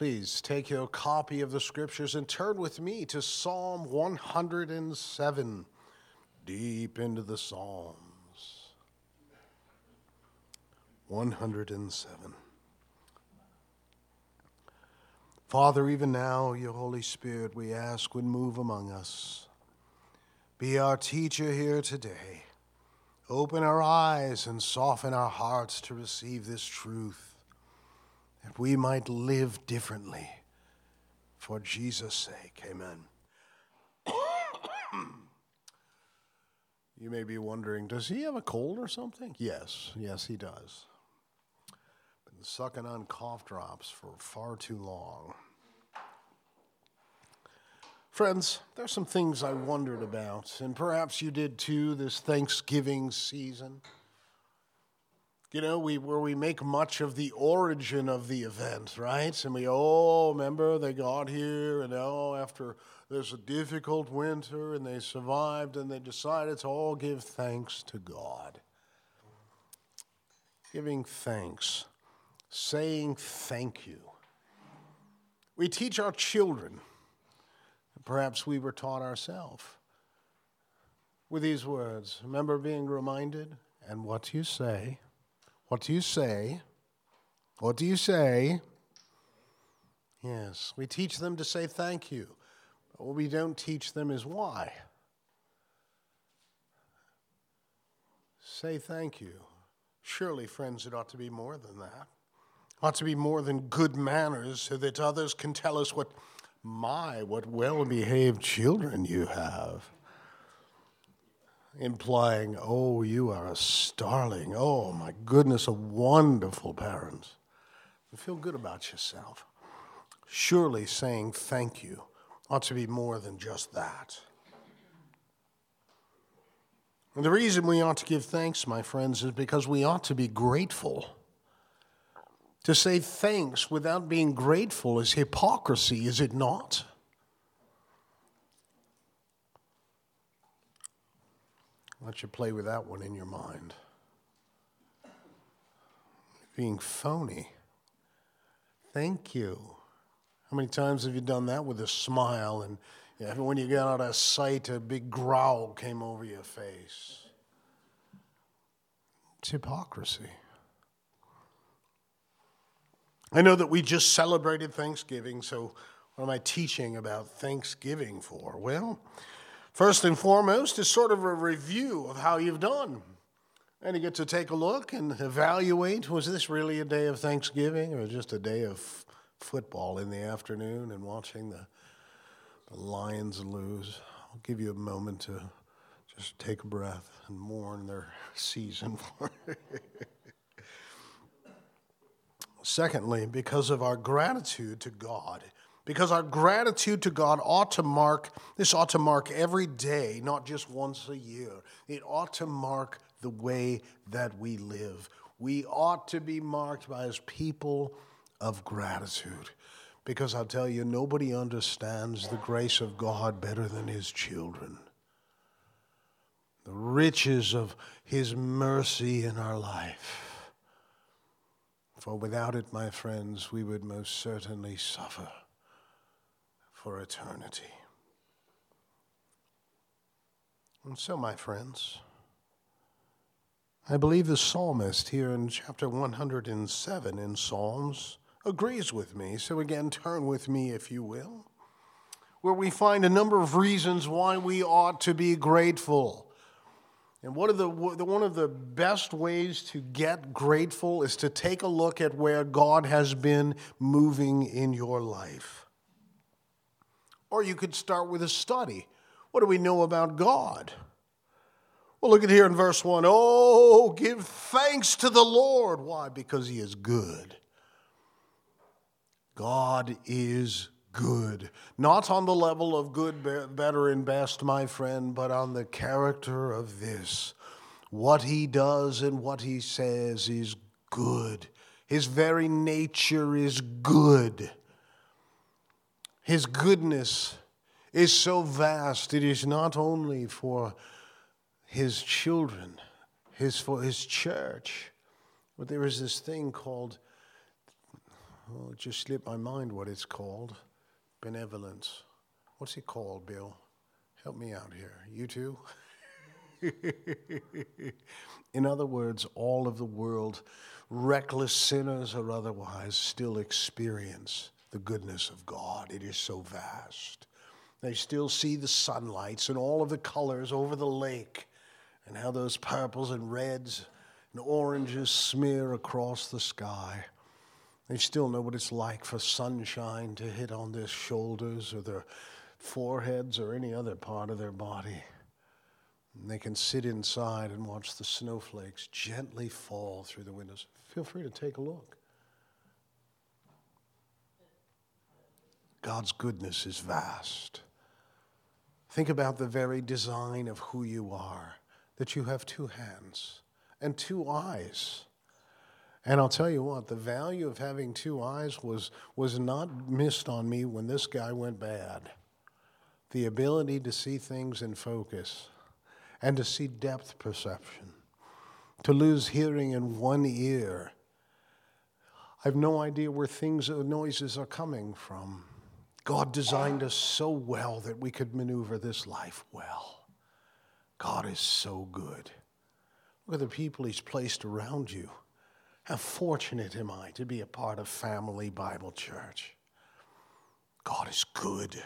Please take your copy of the scriptures and turn with me to Psalm 107, deep into the Psalms. 107. Father, even now, your Holy Spirit, we ask, would move among us. Be our teacher here today. Open our eyes and soften our hearts to receive this truth, that we might live differently. For Jesus' sake, amen. you may be wondering, does he have a cold or something? Yes, yes, he does. Been sucking on cough drops for far too long. Friends, there's some things I wondered about, and perhaps you did too this Thanksgiving season. You know, we, where we make much of the origin of the event, right? And we, oh, remember they got here, and oh, after there's a difficult winter, and they survived, and they decided to all give thanks to God. Giving thanks, saying thank you. We teach our children Perhaps we were taught ourselves with these words. Remember being reminded? And what you say? What do you say? What do you say? Yes, we teach them to say thank you. But what we don't teach them is why. Say thank you. Surely, friends, it ought to be more than that. It ought to be more than good manners so that others can tell us what my, what well behaved children you have. Implying, oh, you are a starling. Oh, my goodness, a wonderful parent. Feel good about yourself. Surely saying thank you ought to be more than just that. And the reason we ought to give thanks, my friends, is because we ought to be grateful. To say thanks without being grateful is hypocrisy, is it not? Let you play with that one in your mind. Being phony. Thank you. How many times have you done that with a smile and when you got out of sight, a big growl came over your face? It's hypocrisy. I know that we just celebrated Thanksgiving, so what am I teaching about Thanksgiving for? Well, first and foremost is sort of a review of how you've done. And you get to take a look and evaluate was this really a day of Thanksgiving or just a day of football in the afternoon and watching the, the Lions lose? I'll give you a moment to just take a breath and mourn their season for Secondly, because of our gratitude to God. Because our gratitude to God ought to mark, this ought to mark every day, not just once a year. It ought to mark the way that we live. We ought to be marked by as people of gratitude. Because I'll tell you, nobody understands the grace of God better than his children. The riches of his mercy in our life for without it, my friends, we would most certainly suffer for eternity. And so, my friends, I believe the psalmist here in chapter 107 in Psalms agrees with me. So, again, turn with me, if you will, where we find a number of reasons why we ought to be grateful. And one of the, one of the best ways to get grateful is to take a look at where God has been moving in your life. Or you could start with a study. What do we know about God? Well, look at here in verse 1. Oh, give thanks to the Lord. Why? Because he is good. God is good. Not on the level of good, better, and best, my friend, but on the character of this. What he does and what he says is good. His very nature is good. His goodness is so vast, it is not only for his children, his, for his church, but there is this thing called well, it just slipped my mind what it's called. Benevolence. What's it called, Bill? Help me out here. You too? In other words, all of the world, reckless sinners or otherwise, still experience the goodness of God. It is so vast. They still see the sunlights and all of the colors over the lake and how those purples and reds and oranges smear across the sky. They still know what it's like for sunshine to hit on their shoulders or their foreheads or any other part of their body. And they can sit inside and watch the snowflakes gently fall through the windows. Feel free to take a look. God's goodness is vast. Think about the very design of who you are that you have two hands and two eyes. And I'll tell you what, the value of having two eyes was, was not missed on me when this guy went bad. The ability to see things in focus and to see depth perception, to lose hearing in one ear. I have no idea where things, or noises are coming from. God designed us so well that we could maneuver this life well. God is so good. Look at the people He's placed around you. How fortunate am I to be a part of Family Bible Church? God is good.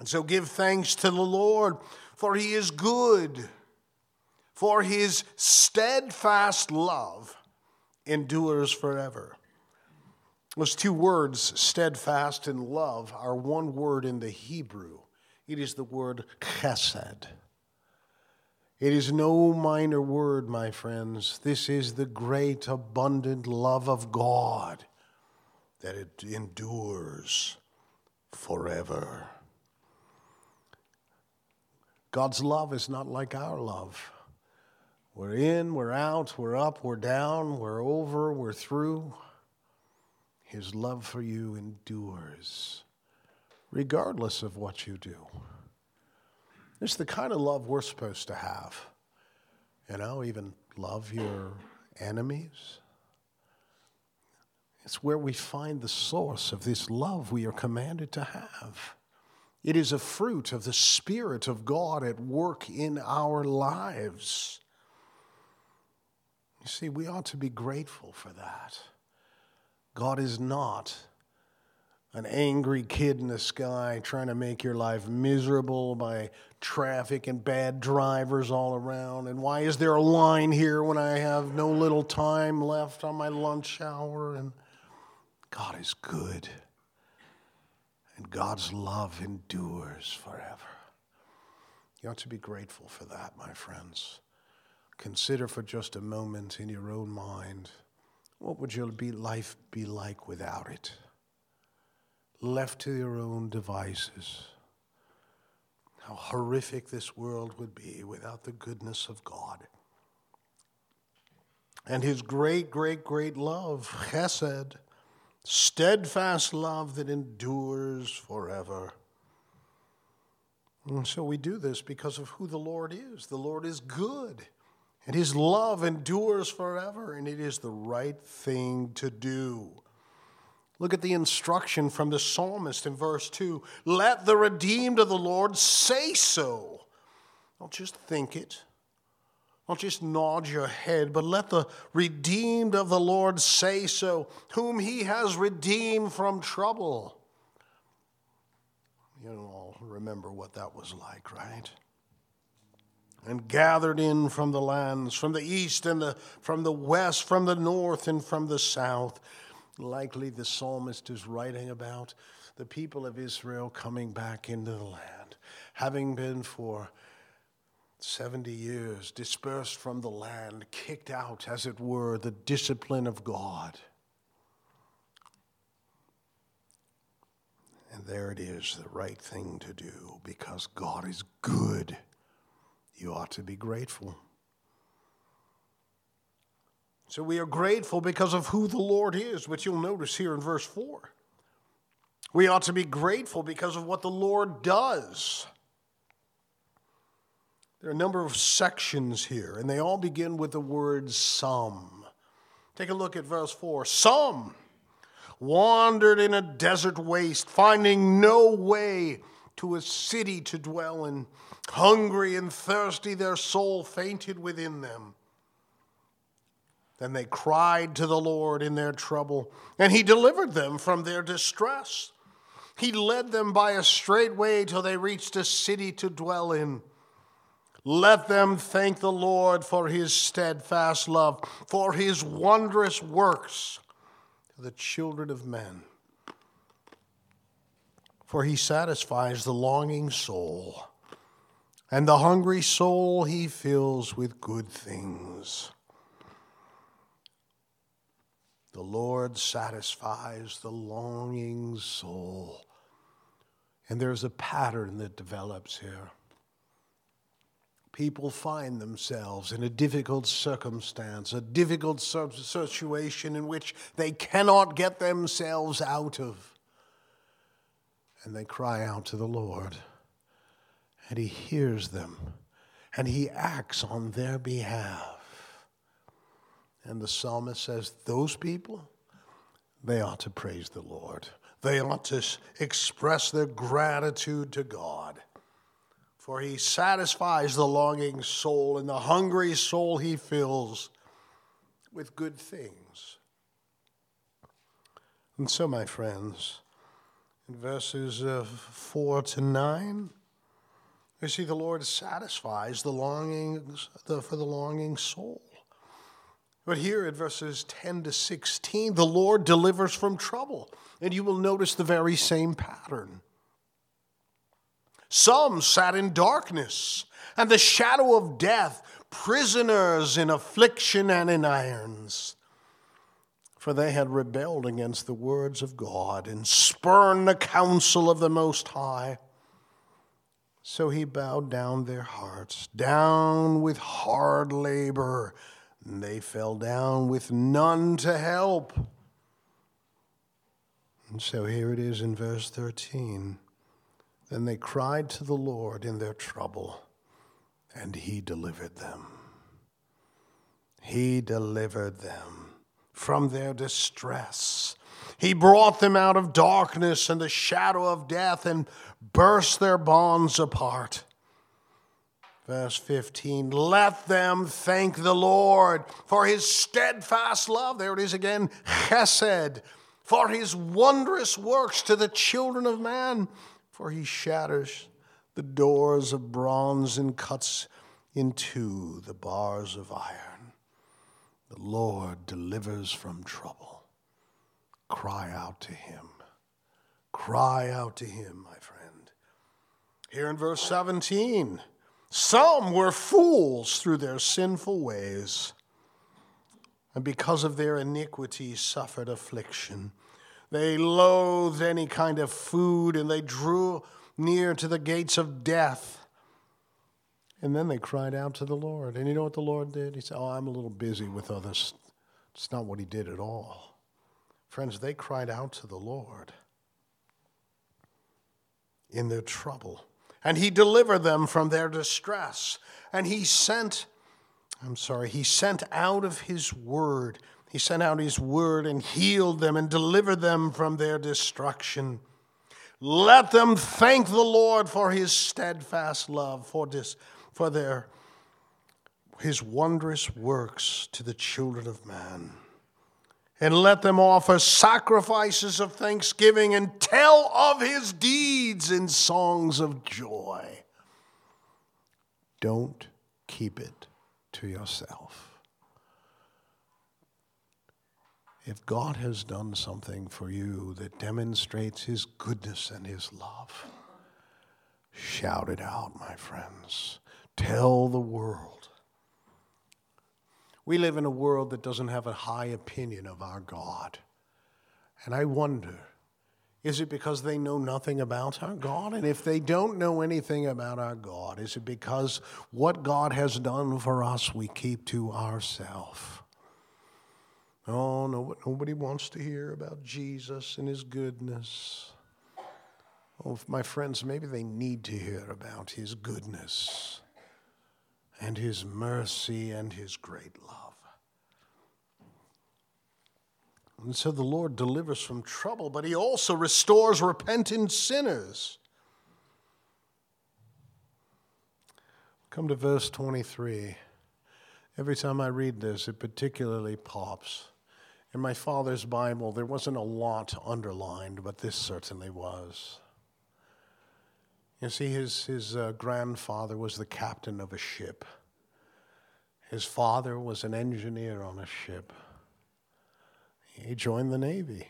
And so give thanks to the Lord, for He is good, for His steadfast love endures forever. Those two words, steadfast and love, are one word in the Hebrew. It is the word chesed. It is no minor word, my friends. This is the great, abundant love of God that it endures forever. God's love is not like our love. We're in, we're out, we're up, we're down, we're over, we're through. His love for you endures, regardless of what you do. It's the kind of love we're supposed to have. You know, even love your enemies. It's where we find the source of this love we are commanded to have. It is a fruit of the Spirit of God at work in our lives. You see, we ought to be grateful for that. God is not an angry kid in the sky trying to make your life miserable by traffic and bad drivers all around. And why is there a line here when I have no little time left on my lunch hour? And God is good. And God's love endures forever. You ought to be grateful for that, my friends. Consider for just a moment in your own mind what would your life be like without it? Left to your own devices. How horrific this world would be without the goodness of God. And his great, great, great love, chesed, steadfast love that endures forever. And so we do this because of who the Lord is. The Lord is good. And his love endures forever, and it is the right thing to do. Look at the instruction from the psalmist in verse 2 Let the redeemed of the Lord say so. Don't just think it. Don't just nod your head, but let the redeemed of the Lord say so, whom he has redeemed from trouble. You all remember what that was like, right? And gathered in from the lands, from the east and the, from the west, from the north and from the south. Likely the psalmist is writing about the people of Israel coming back into the land, having been for 70 years dispersed from the land, kicked out, as it were, the discipline of God. And there it is, the right thing to do, because God is good you ought to be grateful. So we are grateful because of who the Lord is, which you'll notice here in verse 4. We ought to be grateful because of what the Lord does. There are a number of sections here, and they all begin with the word some. Take a look at verse 4. Some wandered in a desert waste, finding no way to a city to dwell in. Hungry and thirsty, their soul fainted within them. Then they cried to the Lord in their trouble, and He delivered them from their distress. He led them by a straight way till they reached a city to dwell in. Let them thank the Lord for His steadfast love, for His wondrous works to the children of men. For He satisfies the longing soul, and the hungry soul He fills with good things. The Lord satisfies the longing soul. And there's a pattern that develops here. People find themselves in a difficult circumstance, a difficult situation in which they cannot get themselves out of. And they cry out to the Lord, and He hears them, and He acts on their behalf. And the psalmist says, Those people, they ought to praise the Lord. They ought to express their gratitude to God. For he satisfies the longing soul, and the hungry soul he fills with good things. And so, my friends, in verses uh, 4 to 9, we see the Lord satisfies the longings the, for the longing soul. But here at verses 10 to 16, the Lord delivers from trouble. And you will notice the very same pattern. Some sat in darkness and the shadow of death, prisoners in affliction and in irons. For they had rebelled against the words of God and spurned the counsel of the Most High. So he bowed down their hearts, down with hard labor and they fell down with none to help. And so here it is in verse 13. Then they cried to the Lord in their trouble, and he delivered them. He delivered them from their distress. He brought them out of darkness and the shadow of death and burst their bonds apart. Verse 15, let them thank the Lord for his steadfast love. There it is again, chesed, for his wondrous works to the children of man, for he shatters the doors of bronze and cuts in two the bars of iron. The Lord delivers from trouble. Cry out to him. Cry out to him, my friend. Here in verse 17, some were fools through their sinful ways, and because of their iniquity suffered affliction. They loathed any kind of food, and they drew near to the gates of death. And then they cried out to the Lord. And you know what the Lord did? He said, Oh, I'm a little busy with others. It's not what he did at all. Friends, they cried out to the Lord in their trouble and he delivered them from their distress. And he sent, I'm sorry, he sent out of his word. He sent out his word and healed them and delivered them from their destruction. Let them thank the Lord for his steadfast love, for this, for their his wondrous works to the children of man and let them offer sacrifices of thanksgiving and tell of his deeds in songs of joy. Don't keep it to yourself. If God has done something for you that demonstrates his goodness and his love, shout it out, my friends. Tell the world we live in a world that doesn't have a high opinion of our God. And I wonder is it because they know nothing about our God? And if they don't know anything about our God, is it because what God has done for us we keep to ourselves? Oh, no, nobody wants to hear about Jesus and his goodness. Oh, my friends, maybe they need to hear about his goodness and his mercy and his great love. And so the Lord delivers from trouble, but he also restores repentant sinners. Come to verse 23. Every time I read this, it particularly pops. In my father's Bible, there wasn't a lot underlined, but this certainly was. You see, his, his uh, grandfather was the captain of a ship. His father was an engineer on a ship. He joined the Navy.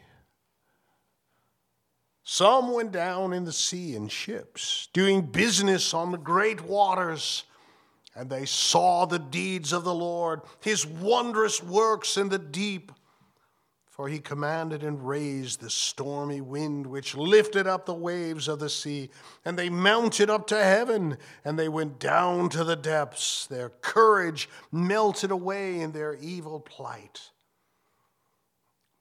Some went down in the sea in ships, doing business on the great waters, and they saw the deeds of the Lord, his wondrous works in the deep. For he commanded and raised the stormy wind which lifted up the waves of the sea. And they mounted up to heaven, and they went down to the depths. Their courage melted away in their evil plight.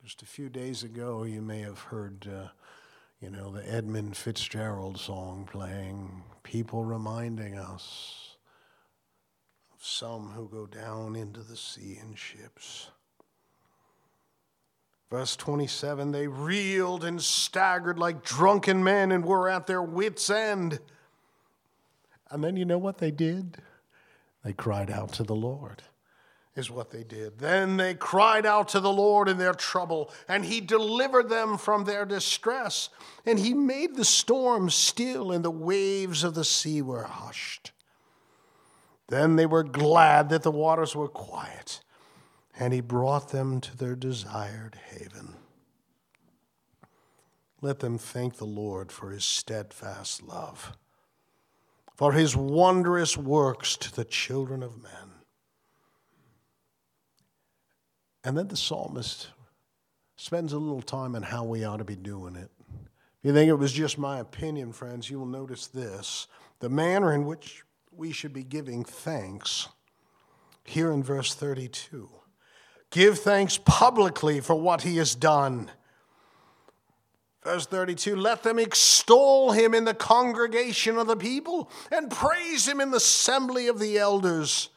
Just a few days ago, you may have heard, uh, you know, the Edmund Fitzgerald song playing, people reminding us of some who go down into the sea in ships. Verse 27 they reeled and staggered like drunken men and were at their wits' end. And then you know what they did? They cried out to the Lord, is what they did. Then they cried out to the Lord in their trouble, and He delivered them from their distress. And He made the storm still, and the waves of the sea were hushed. Then they were glad that the waters were quiet and he brought them to their desired haven. Let them thank the Lord for his steadfast love, for his wondrous works to the children of men. And then the psalmist spends a little time on how we ought to be doing it. If you think it was just my opinion, friends, you will notice this the manner in which we should be giving thanks here in verse 32. Give thanks publicly for what he has done. Verse 32 Let them extol him in the congregation of the people and praise him in the assembly of the elders.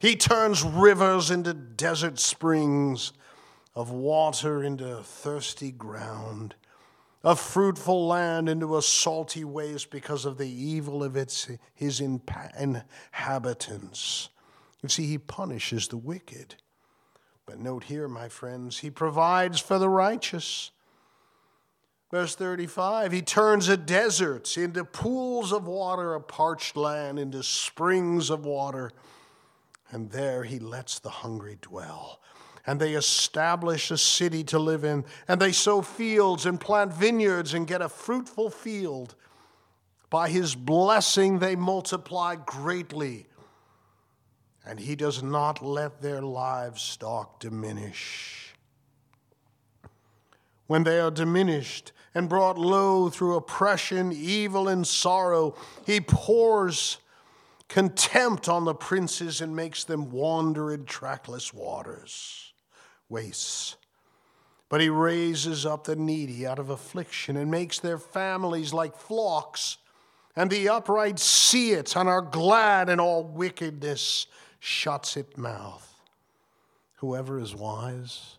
He turns rivers into desert springs, of water into thirsty ground, a fruitful land into a salty waste because of the evil of its, his inhabitants. You see, he punishes the wicked. But note here, my friends, he provides for the righteous. Verse 35 He turns a desert into pools of water, a parched land into springs of water, and there he lets the hungry dwell. And they establish a city to live in, and they sow fields and plant vineyards and get a fruitful field. By his blessing, they multiply greatly and he does not let their livestock diminish. When they are diminished and brought low through oppression, evil, and sorrow, he pours contempt on the princes and makes them wander in trackless waters, wastes. But he raises up the needy out of affliction and makes their families like flocks. And the upright see it and are glad in all wickedness shuts its mouth. Whoever is wise,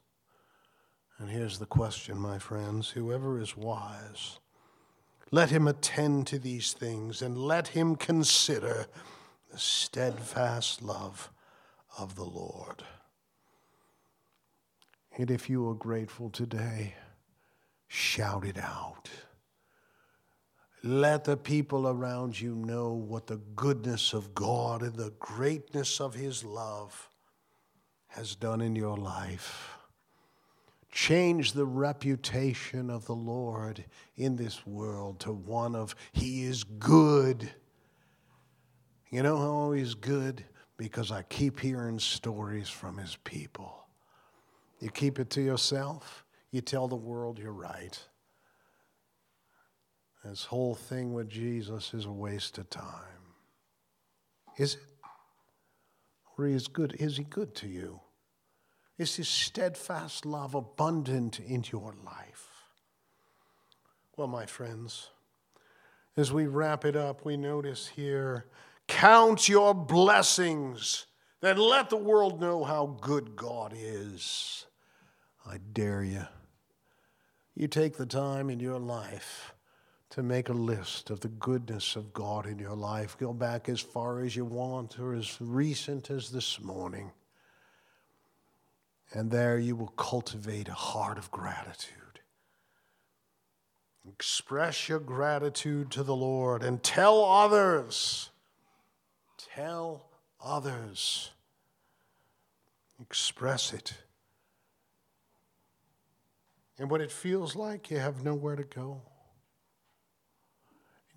and here's the question, my friends whoever is wise, let him attend to these things and let him consider the steadfast love of the Lord. And if you are grateful today, shout it out. Let the people around you know what the goodness of God and the greatness of His love has done in your life. Change the reputation of the Lord in this world to one of He is good. You know how He's good? Because I keep hearing stories from His people. You keep it to yourself, you tell the world you're right. This whole thing with Jesus is a waste of time. Is it? Or is good? Is he good to you? Is his steadfast love abundant in your life? Well, my friends, as we wrap it up, we notice here count your blessings, then let the world know how good God is. I dare you. you take the time in your life to make a list of the goodness of God in your life. Go back as far as you want or as recent as this morning. And there you will cultivate a heart of gratitude. Express your gratitude to the Lord and tell others. Tell others. Express it. And when it feels like you have nowhere to go,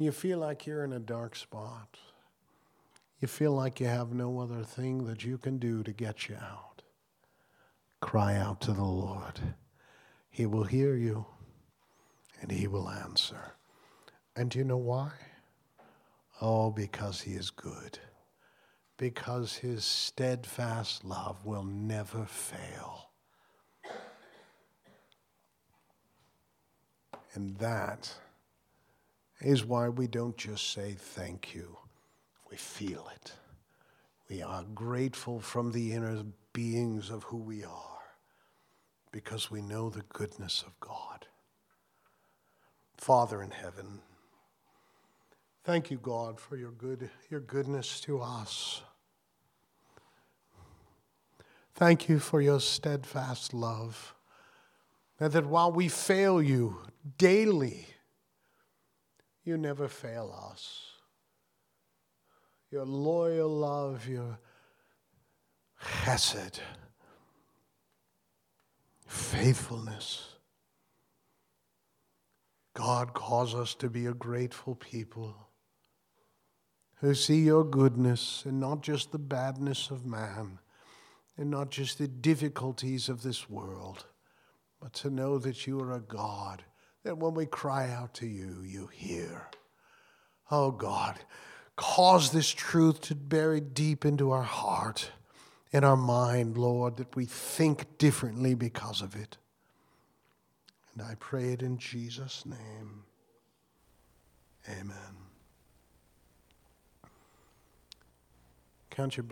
you feel like you're in a dark spot, you feel like you have no other thing that you can do to get you out, cry out to the Lord. He will hear you and He will answer. And do you know why? Oh, because He is good. Because His steadfast love will never fail. And that is why we don't just say thank you, we feel it. We are grateful from the inner beings of who we are because we know the goodness of God. Father in heaven, thank you, God, for your, good, your goodness to us. Thank you for your steadfast love. And that while we fail you daily, you never fail us. Your loyal love, your chesed, faithfulness. God calls us to be a grateful people who see your goodness and not just the badness of man and not just the difficulties of this world, but to know that you are a God that when we cry out to you, you hear. Oh God, cause this truth to bury deep into our heart and our mind, Lord, that we think differently because of it. And I pray it in Jesus' name. Amen. Can't you believe?